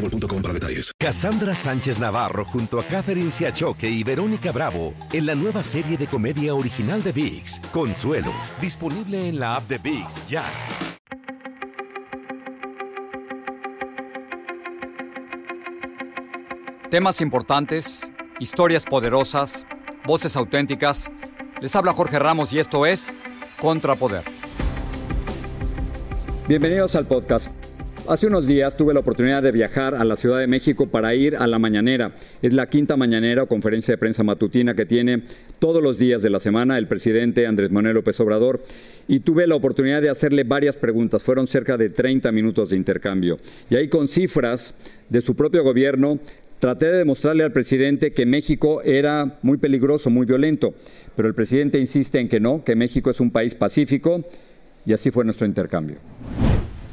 boostmobile.com para detalles. Cassandra Sánchez Navarro junto a Catherine Siachoque y Verónica Bravo en la nueva serie de comedia original de VIX, Consuelo, disponible en la app de VIX ya. Temas importantes, historias poderosas, voces auténticas. Les habla Jorge Ramos y esto es Contrapoder. Bienvenidos al podcast. Hace unos días tuve la oportunidad de viajar a la Ciudad de México para ir a la mañanera. Es la quinta mañanera o conferencia de prensa matutina que tiene todos los días de la semana el presidente Andrés Manuel López Obrador y tuve la oportunidad de hacerle varias preguntas. Fueron cerca de 30 minutos de intercambio. Y ahí con cifras de su propio gobierno traté de demostrarle al presidente que México era muy peligroso, muy violento. Pero el presidente insiste en que no, que México es un país pacífico y así fue nuestro intercambio.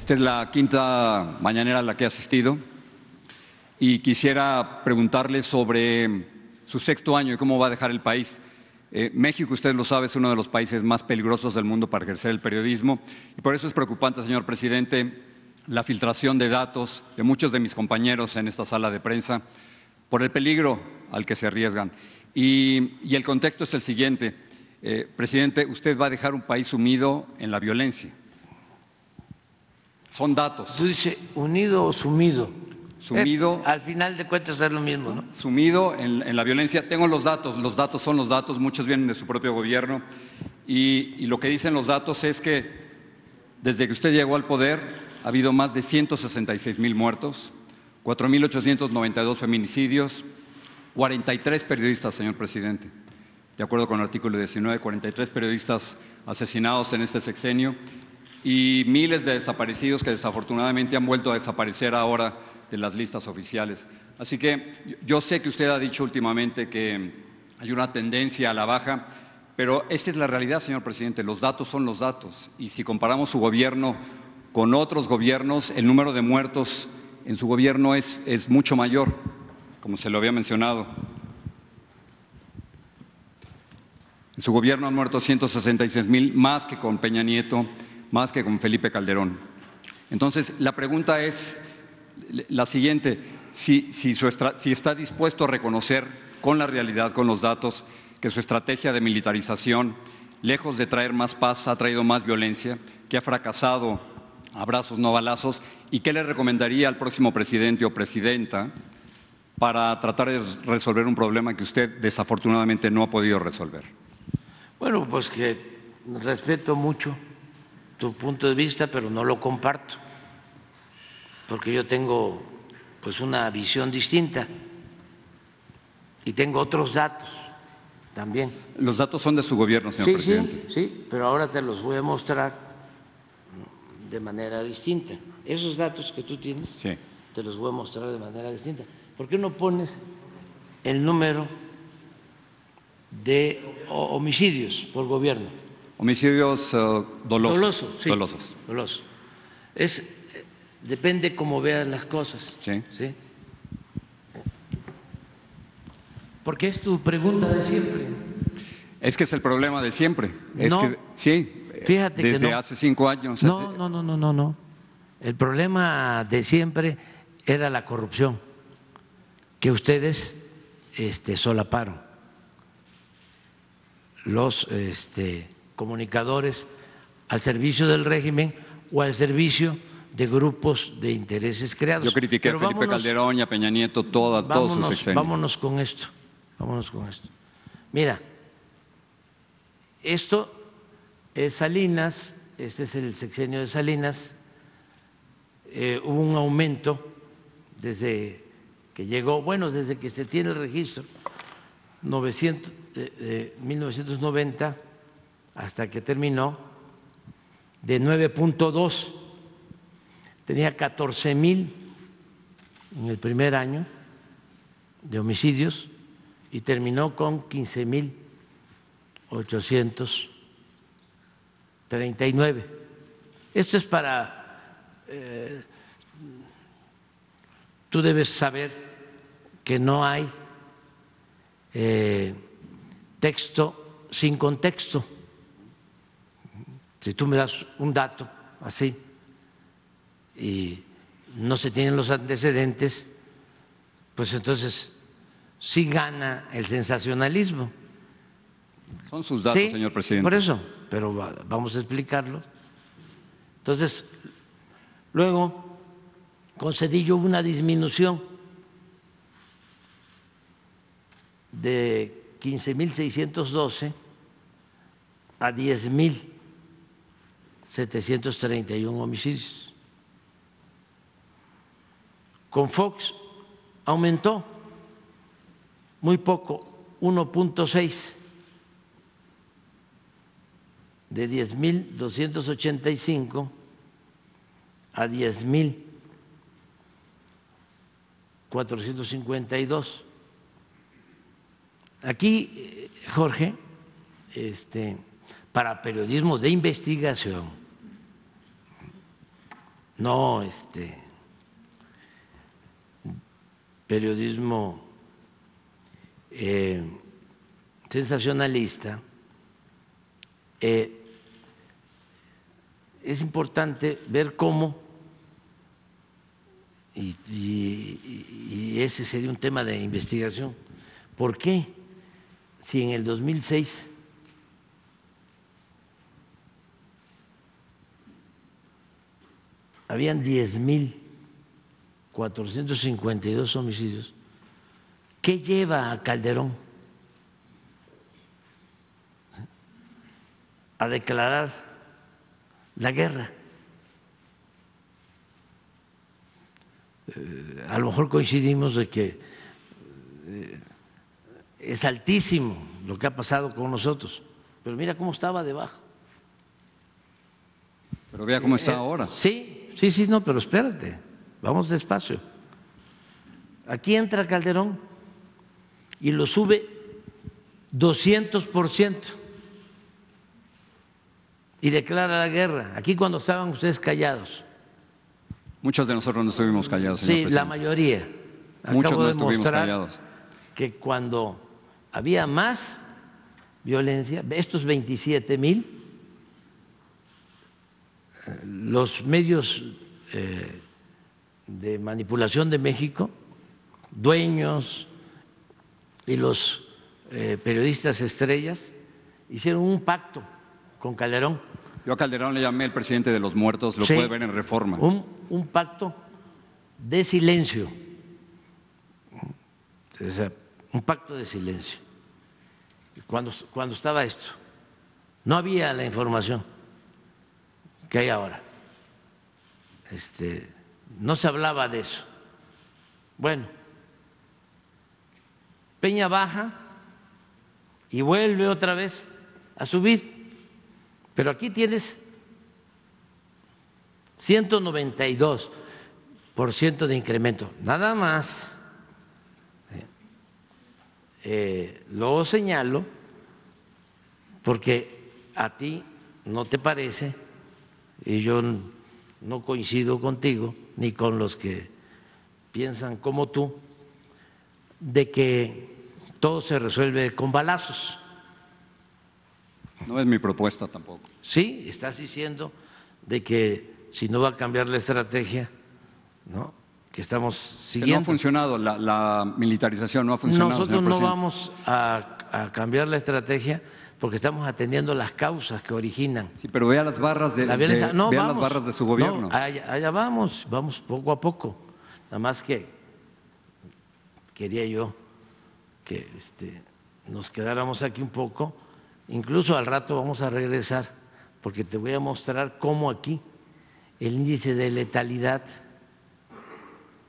Esta es la quinta mañanera a la que he asistido y quisiera preguntarle sobre su sexto año y cómo va a dejar el país. Eh, México, usted lo sabe, es uno de los países más peligrosos del mundo para ejercer el periodismo y por eso es preocupante, señor presidente, la filtración de datos de muchos de mis compañeros en esta sala de prensa por el peligro al que se arriesgan. Y, el contexto es el siguiente. Eh, presidente, usted va a dejar un país sumido en la violencia. Son datos. Tú dices unido o sumido. Sumido. Eh, al final de cuentas es lo mismo, ¿no? Sumido en, la violencia. Tengo los datos, los datos son los datos, muchos vienen de su propio gobierno. Y, lo que dicen los datos es que desde que usted llegó al poder ha habido más de 166 mil muertos, 4.892 feminicidios, 43 periodistas, señor presidente. De acuerdo con el artículo 19, 43 periodistas asesinados en este sexenio y miles de desaparecidos que desafortunadamente han vuelto a desaparecer ahora de las listas oficiales. Así que yo sé que usted ha dicho últimamente que hay una tendencia a la baja, pero esta es la realidad, señor presidente. Los datos son los datos. Y si comparamos su gobierno con otros gobiernos, el número de muertos en su gobierno es, es mucho mayor, como se lo había mencionado. En su gobierno han muerto 166 mil más que con Peña Nieto más que con Felipe Calderón. Entonces, la pregunta es la siguiente, si, está dispuesto a reconocer con la realidad, con los datos, que su estrategia de militarización, lejos de traer más paz, ha traído más violencia, que ha fracasado abrazos, no balazos, y qué le recomendaría al próximo presidente o presidenta para tratar de resolver un problema que usted desafortunadamente no ha podido resolver. Bueno, pues que respeto mucho tu punto de vista, pero no lo comparto, porque yo tengo pues una visión distinta y tengo otros datos también. Los datos son de su gobierno, señor sí, presidente. Sí, sí, pero ahora te los voy a mostrar de manera distinta. Esos datos que tú tienes, te los voy a mostrar de manera distinta. ¿Por qué no pones el número de homicidios por gobierno? Homicidios uh, dolosos. dolosos. Doloso. Es, depende cómo vean las cosas. Sí. ¿sí? Porque es tu pregunta de siempre. Es que es el problema de siempre. Es no, que, sí, fíjate desde que hace cinco años. No, no, no, no, no, no. El problema de siempre era la corrupción que ustedes este, solaparon. Los este, comunicadores al servicio del régimen o al servicio de grupos de intereses creados. Yo critiqué a Felipe Calderón y a Peña Nieto toda, todos sus sexenios. Vámonos con esto, vámonos con esto. Mira, esto es Salinas, este es el sexenio de Salinas, eh, hubo un aumento desde que llegó, bueno, desde que se tiene el registro, 900, eh, 1990 hasta que terminó, de 9.2. Tenía 14 mil en el primer año de homicidios y terminó con 15 mil 839. Esto es para, eh, tú debes saber que no hay eh, texto sin contexto. Si tú me das un dato así y no se tienen los antecedentes, pues entonces sí gana el sensacionalismo. Son sus datos, Sí, señor presidente. Por eso, pero va- vamos a explicarlo. Entonces, luego con Cedillo hubo una disminución de 15.612 a 10.731 homicidios. Con Fox aumentó muy poco, 1.6 de 10.285 a 10.452. Aquí, eh, Jorge, este, para periodismo de investigación, no este, periodismo eh, sensacionalista, eh, es importante ver cómo, y, y- y ese sería un tema de investigación, ¿por qué si en el 2006 habían 10.452 homicidios, ¿qué lleva a Calderón a declarar la guerra? Eh, a lo mejor coincidimos de que eh, es altísimo lo que ha pasado con nosotros, pero mira cómo estaba debajo. Pero vea cómo está Eh, ahora. Sí, sí, sí, no, pero espérate, vamos despacio. Aquí entra Calderón y lo sube 200% y declara la guerra. Aquí cuando estaban ustedes callados, Muchos de nosotros no estuvimos callados, señor sí, la mayoría. Muchos Acabo no de estuvimos mostrar callados. que cuando había más violencia, estos 27 mil, los medios eh, de manipulación de México, dueños y los eh, periodistas estrellas hicieron un pacto con Calderón Yo a Calderón le llamé el presidente de los muertos, lo Sí. puede ver en Reforma. Un, un pacto de silencio. O sea, un pacto de silencio. Cuando, cuando estaba esto, no había la información que hay ahora. Este, no se hablaba de eso. Bueno, Peña baja y vuelve otra vez a subir. Pero aquí tienes 192% de incremento, nada más. Eh, lo señalo porque a ti no te parece, y yo no coincido contigo, ni con los que piensan como tú, de que todo se resuelve con balazos. No es mi propuesta tampoco. Sí, estás diciendo de que si no va a cambiar la estrategia, ¿no? Que estamos Que no ha siguiendo. funcionado, la, la militarización no ha funcionado. Nosotros no vamos a, a cambiar la estrategia porque estamos atendiendo las causas que originan Sí, pero vea las barras de, la violencia. de- No, vea vamos, las barras de su no, gobierno. allá, allá vamos, vamos poco a poco. Nada más que quería yo que este, nos quedáramos aquí un poco. Incluso al rato vamos a regresar porque te voy a mostrar cómo aquí el índice de letalidad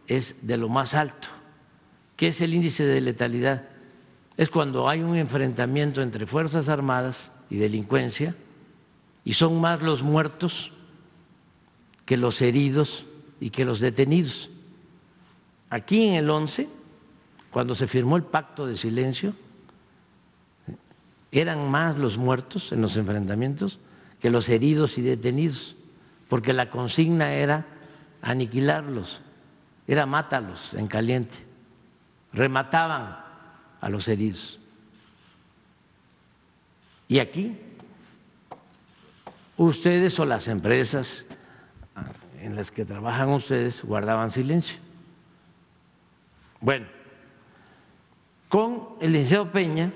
es de lo más alto ¿Qué es el índice de letalidad? Es cuando hay un enfrentamiento entre Fuerzas Armadas y delincuencia y son más los muertos que los heridos y que los detenidos. Aquí en el 11, cuando se firmó el pacto de silencio, eran más los muertos en los enfrentamientos que los heridos y detenidos, porque la consigna era aniquilarlos, era mátalos en caliente, remataban a los heridos. Y aquí, ustedes o las empresas en las que trabajan ustedes guardaban silencio. Bueno, con el Liceo Peña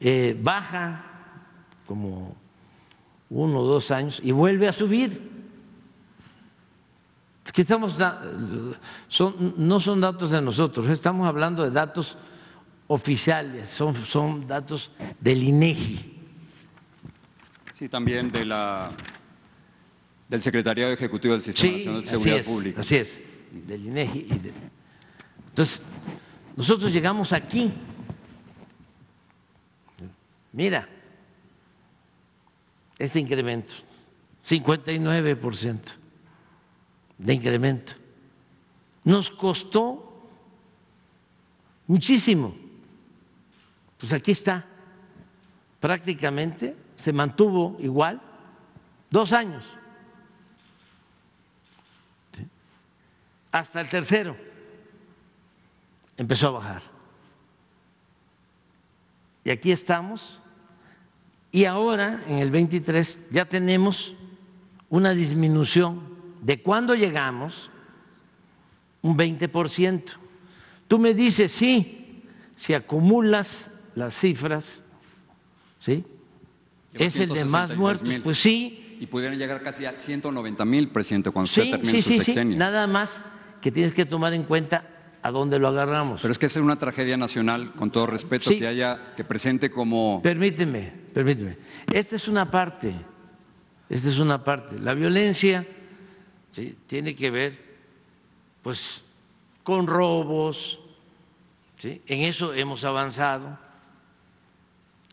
eh, baja como uno o dos años y vuelve a subir. Que estamos, son, no son datos de nosotros, estamos hablando de datos oficiales, son, son datos del INEGI. Sí, también de la, del Secretariado Ejecutivo del Sistema Nacional de Seguridad Pública. Así es, del INEGI. Y entonces, nosotros llegamos aquí. Mira, este incremento, 59% de incremento. Nos costó muchísimo. Pues aquí está, prácticamente se mantuvo igual dos años, hasta el tercero empezó a bajar. Y aquí estamos y ahora, en el 23, ya tenemos una disminución de cuando llegamos, un 20%. Tú me dices, sí, si acumulas las cifras, ¿sí? Es el de más muertos, pues sí. Y pudieran llegar casi a 190 mil, presidente, cuando usted termine sí, su sí, sí, nada más que tienes que tomar en cuenta a dónde lo agarramos. Pero es que es una tragedia nacional, con todo respeto, que haya, que presente como... Permíteme, permíteme. Esta es una parte, esta es una parte. La violencia tiene que ver, pues, con robos, ¿sí? en eso hemos avanzado,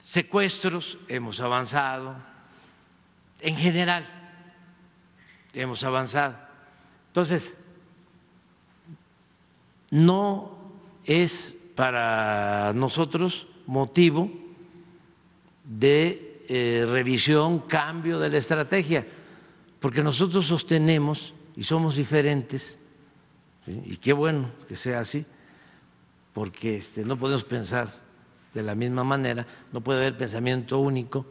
secuestros, hemos avanzado, en general, hemos avanzado. Entonces, no es para nosotros motivo de eh, revisión, cambio de la estrategia, porque nosotros sostenemos y somos diferentes, y qué bueno que sea así, porque este, no podemos pensar de la misma manera, no puede haber pensamiento único.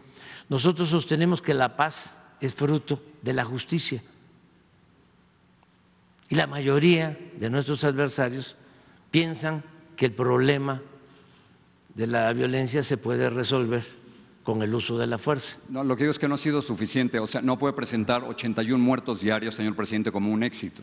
Nosotros sostenemos que la paz es fruto de la justicia y la mayoría de nuestros adversarios piensan que el problema de la violencia se puede resolver con el uso de la fuerza. No, lo que digo es que no ha sido suficiente, o sea, no puede presentar 81 muertos diarios, señor presidente, como un éxito.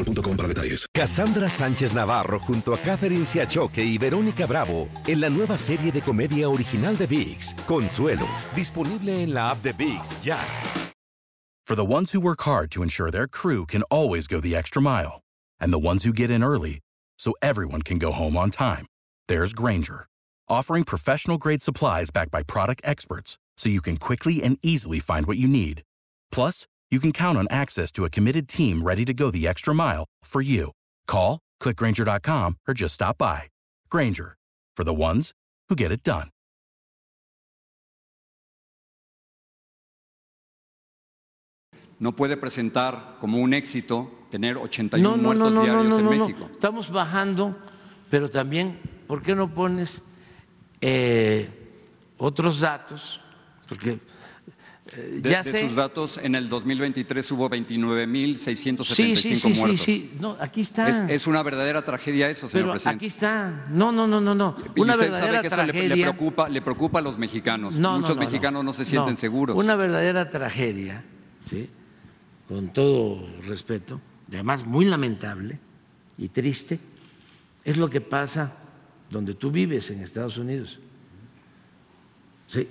para detalles. Cassandra Sánchez Navarro junto a Catherine Siachoque y Verónica Bravo en la nueva serie de comedia original de VIX, Consuelo, disponible en la app de VIX ya. For the ones who work hard to ensure their crew can always go the extra mile, and the ones who get in early so everyone can go home on time, there's Granger, offering professional grade supplies backed by product experts so you can quickly and easily find what you need. Plus, you can count on access to a committed team ready to go the extra mile for you. Call, clickgranger.com, or just stop by. Granger, for the ones who get it done. No puede presentar como un éxito tener 81 no, no, muertos no, diarios en México. Estamos bajando, pero también, ¿por qué no pones eh, otros datos? Porque De, ya de sé. sus datos, en el 2023 hubo 29.675 Sí, sí, sí, sí, muertos. sí. No, aquí está. Es, es una verdadera tragedia eso, señor Pero presidente. aquí está. No, no, no, no, no. Y Una usted verdadera sabe que eso le- tragedia. le, preocupa, le preocupa a los mexicanos. No, no, Muchos no, no. mexicanos no, se sienten seguros. Una verdadera tragedia, ¿sí? con todo respeto, y además muy lamentable y triste, es lo que pasa donde tú vives en Estados Unidos. Sí,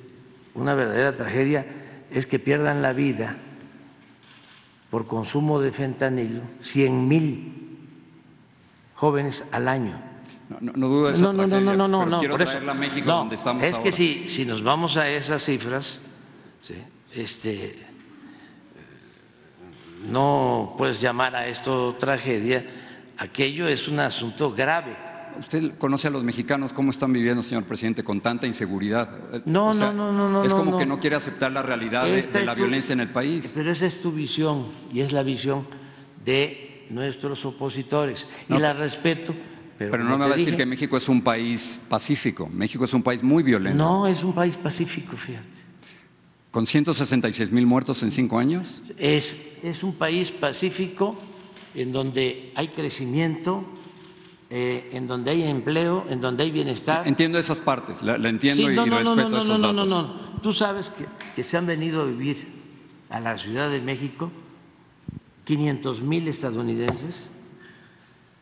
una verdadera tragedia es que pierdan la vida por consumo de fentanilo 100 mil jóvenes al año. No, no, no esa No, no, no, no, no, no, quiero por eso. a México No, donde estamos es que ahora. si, si nos vamos a esas cifras, ¿sí? este, no puedes llamar a esto tragedia, aquello es un asunto grave. Usted conoce a los mexicanos cómo están viviendo, señor presidente, con tanta inseguridad. No, no, no, no, no, Es como no. que no quiere aceptar la realidad de, la tu- violencia en el país. Pero esa es tu visión y es la visión de nuestros opositores. No, y la respeto, pero, Pero no me va a decir dije, que México es un país pacífico. México es un país muy violento. No, es un país pacífico, fíjate. Con 166 mil muertos en cinco años. Es, es un país pacífico en donde hay crecimiento, eh, en donde hay empleo, en donde hay bienestar. Entiendo esas partes, la, la entiendo Sí, y no, no, no, respeto no, no, esos no, no, no, no. Tú sabes que, que se han venido a vivir a la Ciudad de México 500 mil estadounidenses,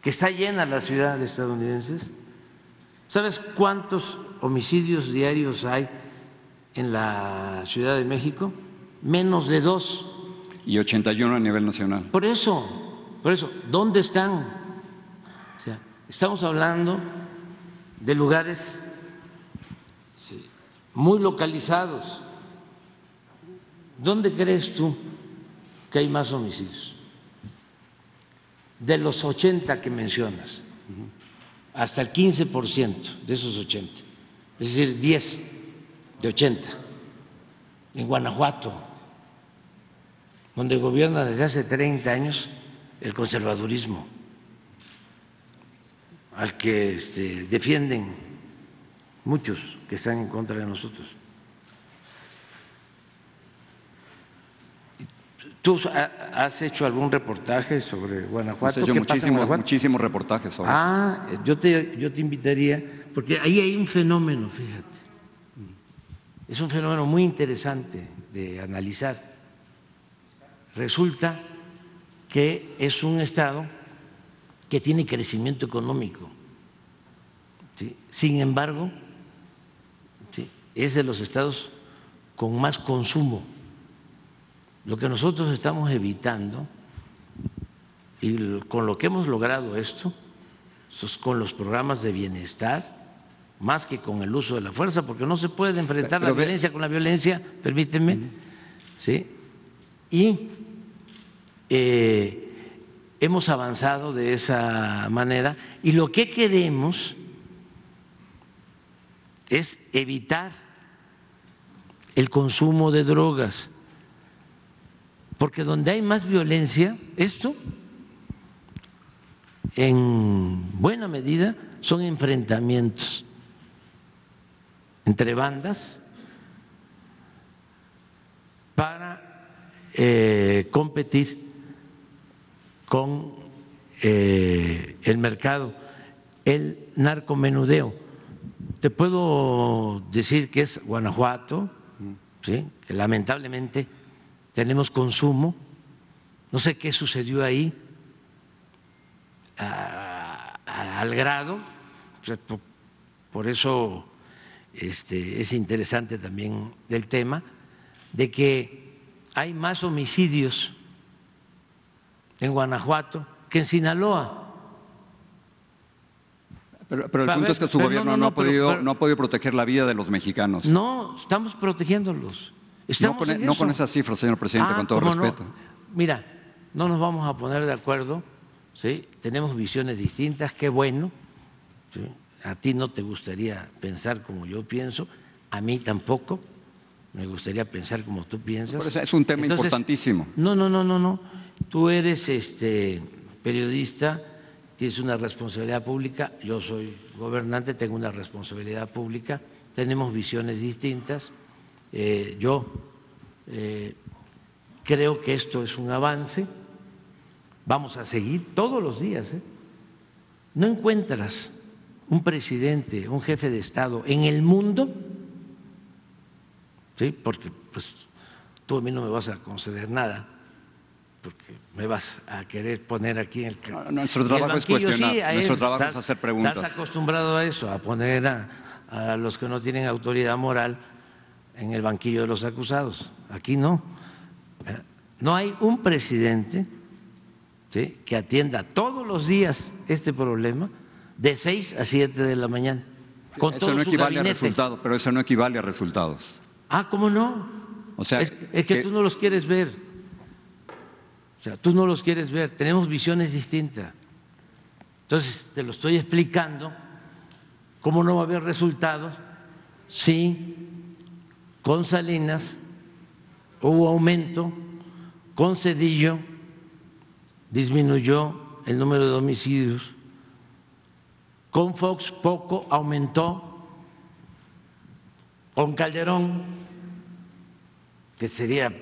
que está llena la ciudad de estadounidenses. ¿Sabes cuántos homicidios diarios hay en la Ciudad de México? Menos de dos. Y 81 a nivel nacional. Por eso, por eso, ¿dónde están? O sea, estamos hablando de lugares muy localizados. ¿Dónde crees tú que hay más homicidios? De los 80 que mencionas, hasta el 15% de esos 80, es decir, 10 de 80, en Guanajuato, donde gobierna desde hace 30 años el conservadurismo, al que este, defienden muchos que están en contra de nosotros. ¿Tú ha- has hecho algún reportaje sobre Guanajuato? Hemos hecho ¿Qué pasa en muchísimos, Guanajuato? muchísimos reportajes sobre eso. Ah, yo te, yo te invitaría, porque ahí hay un fenómeno, fíjate. Es un fenómeno muy interesante de analizar. Resulta que es un Estado que tiene crecimiento económico. ¿sí? Sin embargo, ¿sí? es de los estados con más consumo. Lo que nosotros estamos evitando y con lo que hemos logrado esto, es con los programas de bienestar, más que con el uso de la fuerza, porque no se puede enfrentar la Pero violencia con la violencia, permíteme, ¿sí? Y eh, hemos avanzado de esa manera y lo que queremos es evitar el consumo de drogas, porque donde hay más violencia, esto en buena medida son enfrentamientos entre bandas para eh, competir con eh, el mercado, el narcomenudeo. Te puedo decir que es Guanajuato, que lamentablemente tenemos consumo, no sé qué sucedió ahí, al grado, por eso este, es interesante también el tema, de que hay más homicidios en Guanajuato que en Sinaloa. Pero, pero el punto ver, es que su pero no, gobierno no, no, no, ha pero- podido, pero- no ha podido proteger la vida de los mexicanos. No, estamos protegiéndolos. No Estamos con, no con esas cifras, señor presidente, Ah, con todo respeto. Mira, no nos vamos a poner de acuerdo, ¿sí? tenemos visiones distintas, qué bueno. ¿sí? A ti no te gustaría pensar como yo pienso, a mí tampoco. Me gustaría pensar como tú piensas. Por eso es un tema importantísimo. No, no, no, no, no. Tú eres este periodista, tienes una responsabilidad pública. Yo soy gobernante, tengo una responsabilidad pública. Tenemos visiones distintas. Eh, yo Eh, creo que esto es un avance. Vamos a seguir todos los días. ¿eh? No encuentras un presidente, un jefe de Estado en el mundo, ¿sí? porque pues, tú a mí no me vas a conceder nada, porque me vas a querer poner aquí en el... nuestro trabajo es cuestionar, nuestro trabajo es hacer preguntas. Estás acostumbrado a eso, a poner a, a los que no tienen autoridad moral en el banquillo de los acusados. Aquí no. No hay un presidente que atienda todos los días este problema de 6 a 7 de la mañana. Con eso no equivale a resultados, pero eso no equivale a resultados. Ah, ¿cómo no? O sea, es, que, tú no los quieres ver. O sea, tú no los quieres ver. Tenemos visiones distintas. Entonces, te lo estoy explicando. ¿Cómo no va a haber resultados si con Salinas hubo aumento, con Cedillo disminuyó el número de homicidios, con Fox poco aumentó, con Calderón, que sería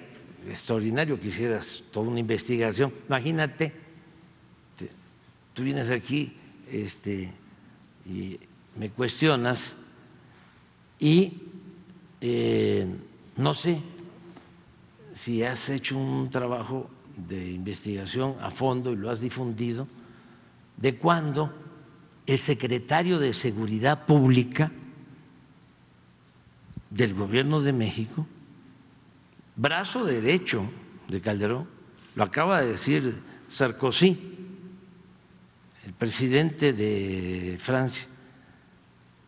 extraordinario que hicieras toda una investigación. Imagínate, tú vienes aquí este, y me cuestionas y eh, no sé si has hecho un trabajo de investigación a fondo y lo has difundido, de cuando el secretario de Seguridad Pública del Gobierno de México, brazo derecho de Calderón, lo acaba de decir Sarkozy, el presidente de Francia,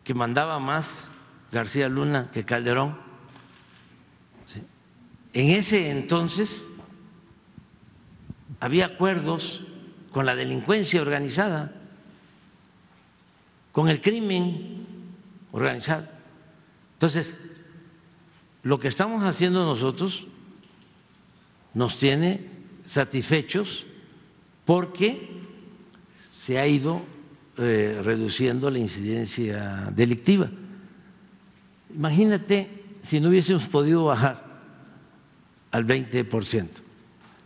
que mandaba más García Luna que Calderón. En ese entonces había acuerdos con la delincuencia organizada, con el crimen organizado. Entonces, lo que estamos haciendo nosotros nos tiene satisfechos porque se ha ido eh, reduciendo la incidencia delictiva. Imagínate si no hubiésemos podido bajar al 20%.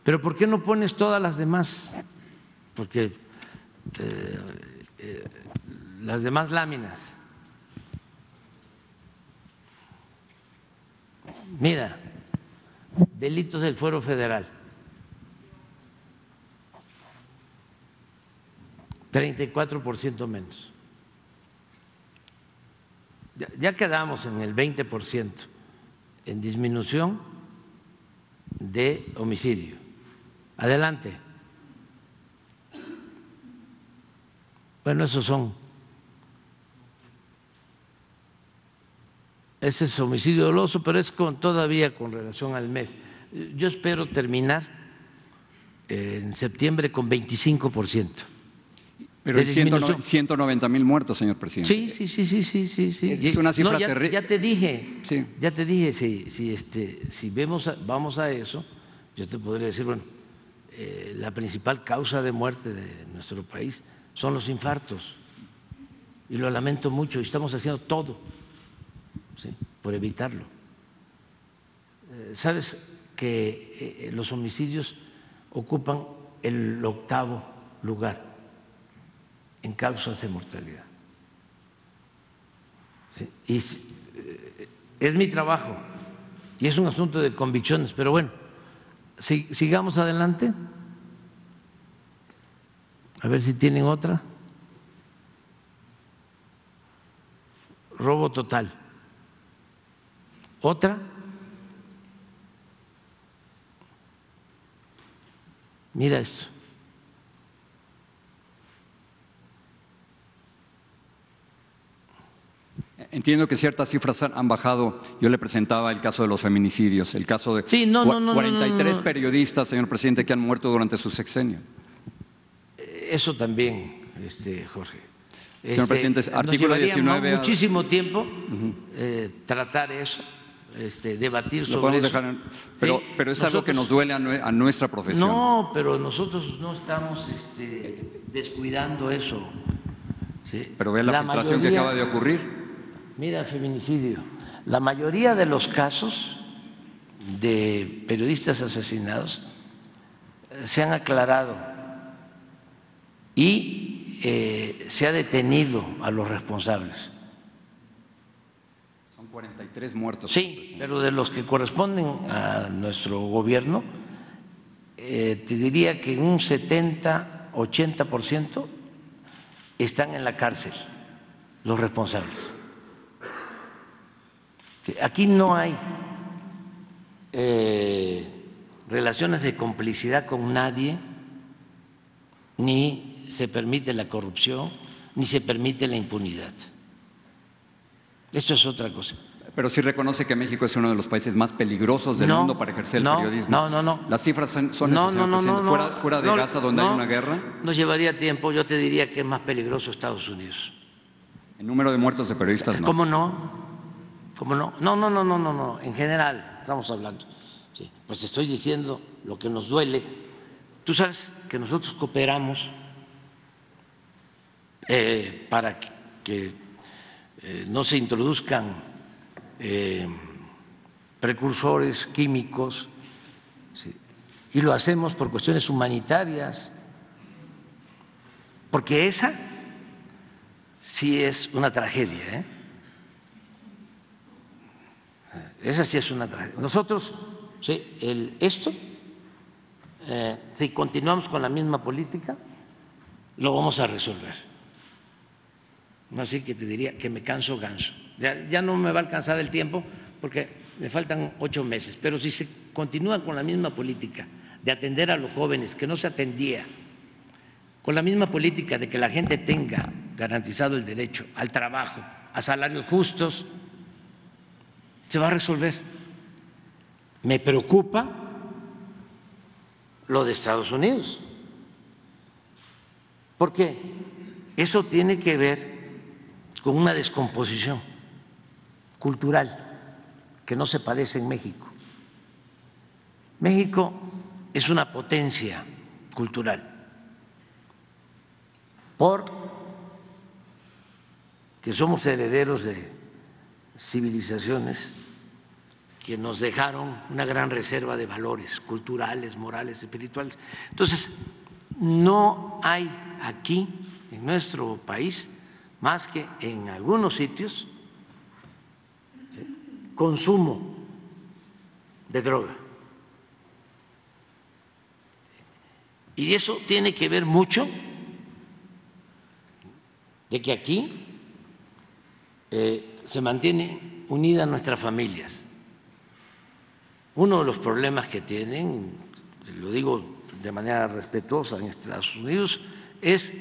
Pero ¿por qué no pones todas las demás? Porque eh, eh, las demás láminas. Mira, delitos del fuero federal. 34% menos ya quedamos en el 20% en disminución de homicidio. Adelante. Bueno, esos son. Ese es homicidio doloso, pero es con, todavía con relación al mes. Yo espero terminar en septiembre con 25 por pero hay 190 mil muertos, señor presidente. Sí, sí, sí, sí, sí, sí. sí. Es, una cifra ya, terrible. Ya te dije, sí. ya te dije, si, si, este, si vemos vamos a eso, yo te podría decir, bueno, eh, la principal causa de muerte de nuestro país son los infartos. Y lo lamento mucho, y estamos haciendo todo por evitarlo. Eh, Sabes que eh, los homicidios ocupan el octavo lugar en causas de mortalidad. Y eh, es mi trabajo y es un asunto de convicciones, pero bueno, sigamos adelante. A ver si tienen otra. Robo total. ¿Otra? Mira esto. Entiendo que ciertas cifras han bajado. Yo le presentaba el caso de los feminicidios, el caso de sí, no, no, 43 periodistas, señor presidente, que han muerto durante su sexenio. Eso también, este, Jorge. Señor este, presidente, artículo 19. Muchísimo tiempo eh, tratar eso, este, debatir sobre eso. pero, pero es algo que nos duele a, nuestra profesión. No, pero nosotros no estamos este, descuidando eso. Pero ve la, filtración que acaba de ocurrir. Mira, feminicidio. La mayoría de los casos de periodistas asesinados se han aclarado y eh, se ha detenido a los responsables. Son 43 muertos. Sí, pero de los que corresponden a nuestro gobierno, eh, te diría que un 70, 80% están en la cárcel, los responsables. Aquí no hay eh, relaciones de complicidad con nadie, ni se permite la corrupción, ni se permite la impunidad. Esto es otra cosa. Pero sí reconoce que México es uno de los países más peligrosos del mundo para ejercer el periodismo. No, no, no. Las cifras son, son no, no, no, fuera, fuera, de Gaza, donde hay una guerra. Nos llevaría tiempo. Yo te diría que es más peligroso Estados Unidos. El número de muertos de periodistas no. ¿Cómo no? ¿Cómo no? No, no, no, no, no, no. En general estamos hablando. Sí. Pues estoy diciendo lo que nos duele. Tú sabes que nosotros cooperamos eh, para que, eh, no se introduzcan eh, precursores químicos, y lo hacemos por cuestiones humanitarias, porque esa sí es una tragedia. ¿eh? Esa sí es una tragedia. Nosotros, el, esto, eh, si continuamos con la misma política, lo vamos a resolver. Así que te diría que me canso ganso. Ya, no me va a alcanzar el tiempo porque me faltan ocho meses, pero si se continúa con la misma política de atender a los jóvenes que no se atendía, con la misma política de que la gente tenga garantizado el derecho al trabajo, a salarios justos, se va a resolver. Me preocupa lo de Estados Unidos, porque eso tiene que ver con una descomposición cultural que no se padece en México. México es una potencia cultural por que somos herederos de civilizaciones que nos dejaron una gran reserva de valores culturales, morales, espirituales. Entonces, no hay aquí, en nuestro país, más que en algunos sitios, consumo de droga. Y eso tiene que ver mucho de que aquí eh, se mantiene unidas nuestras familias. Uno de los problemas que tienen, lo digo de manera respetuosa en Estados Unidos, es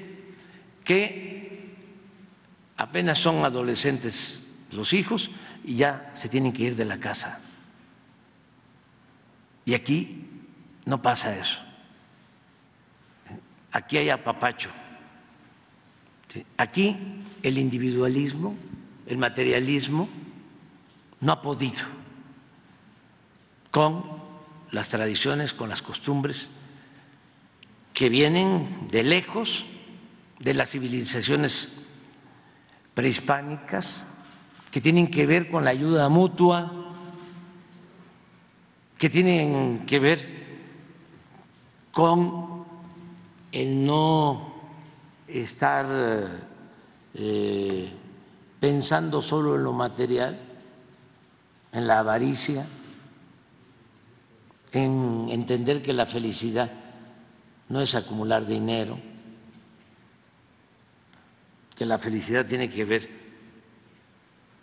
que apenas son adolescentes los hijos y ya se tienen que ir de la casa. Y aquí no pasa eso. Aquí hay apapacho. Aquí el individualismo, el materialismo, no ha podido con las tradiciones, con las costumbres que vienen de lejos de las civilizaciones prehispánicas, que tienen que ver con la ayuda mutua, que tienen que ver con el no estar eh, pensando solo en lo material, en la avaricia, en entender que la felicidad no es acumular dinero, que la felicidad tiene que ver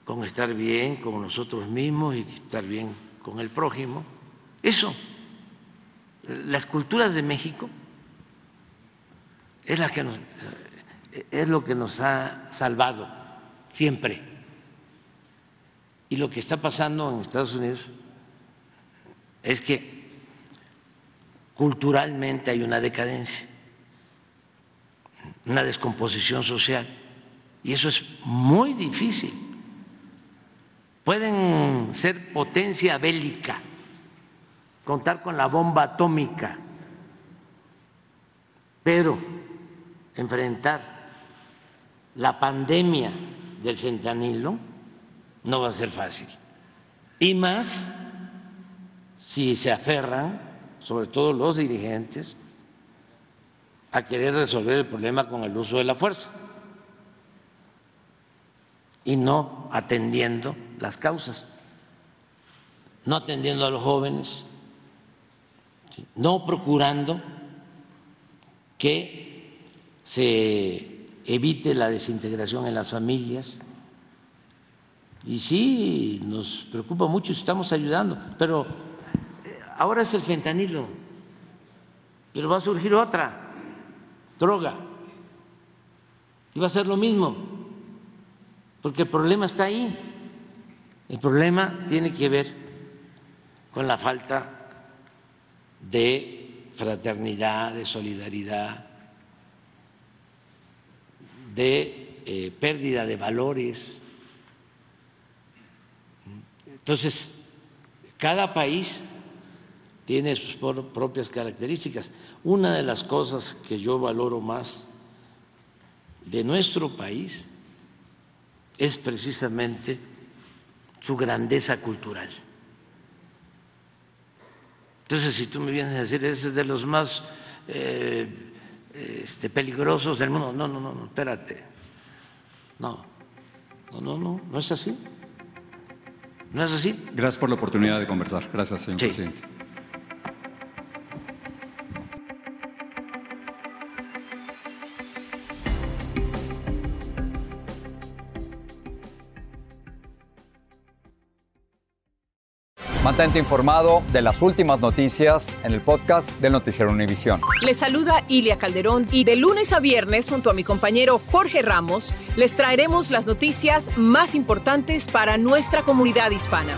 con estar bien con nosotros mismos y estar bien con el prójimo. Eso, las culturas de México es, la que es lo que nos ha salvado siempre. Y lo que está pasando en Estados Unidos es que culturalmente hay una decadencia, una descomposición social. Y eso es muy difícil pueden ser potencia bélica, contar con la bomba atómica, pero enfrentar la pandemia del fentanilo no va a ser fácil. Y más si se aferran, sobre todo los dirigentes, a querer resolver el problema con el uso de la fuerza y no atendiendo las causas, no atendiendo a los jóvenes, no procurando que se evite la desintegración en las familias. Y sí, nos preocupa mucho estamos ayudando, pero eh, ahora es el fentanilo, pero va a surgir otra droga. Y va a ser lo mismo, porque el problema está ahí. El problema tiene que ver con la falta de fraternidad, de solidaridad, de eh, pérdida de valores. Entonces, cada país tiene sus propias características. Una de las cosas que yo valoro más de nuestro país es precisamente su grandeza cultural. Entonces, si tú me vienes a decir, ese es de los más eh, este, peligrosos del mundo, no, no, no, no, espérate. No, no, no, no, no es así. ¿No es así? Gracias por la oportunidad de conversar. Gracias, señor presidente. Informado de las últimas noticias en el podcast del Noticiero Univisión. Les saluda Ilia Calderón y de lunes a viernes junto a mi compañero Jorge Ramos les traeremos las noticias más importantes para nuestra comunidad hispana.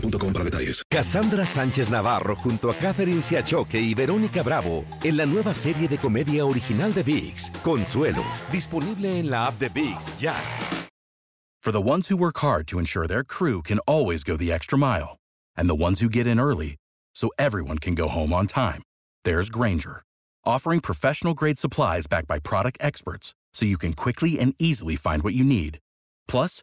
boostmobile para detalles. Cassandra Sánchez Navarro junto a Catherine Siachoque y Verónica Bravo en la nueva serie de comedia original de VIX, Consuelo, disponible en la app de VIX ya. For the ones who work hard to ensure their crew can always go the extra mile, and the ones who get in early so everyone can go home on time, there's Granger, offering professional grade supplies backed by product experts so you can quickly and easily find what you need. Plus,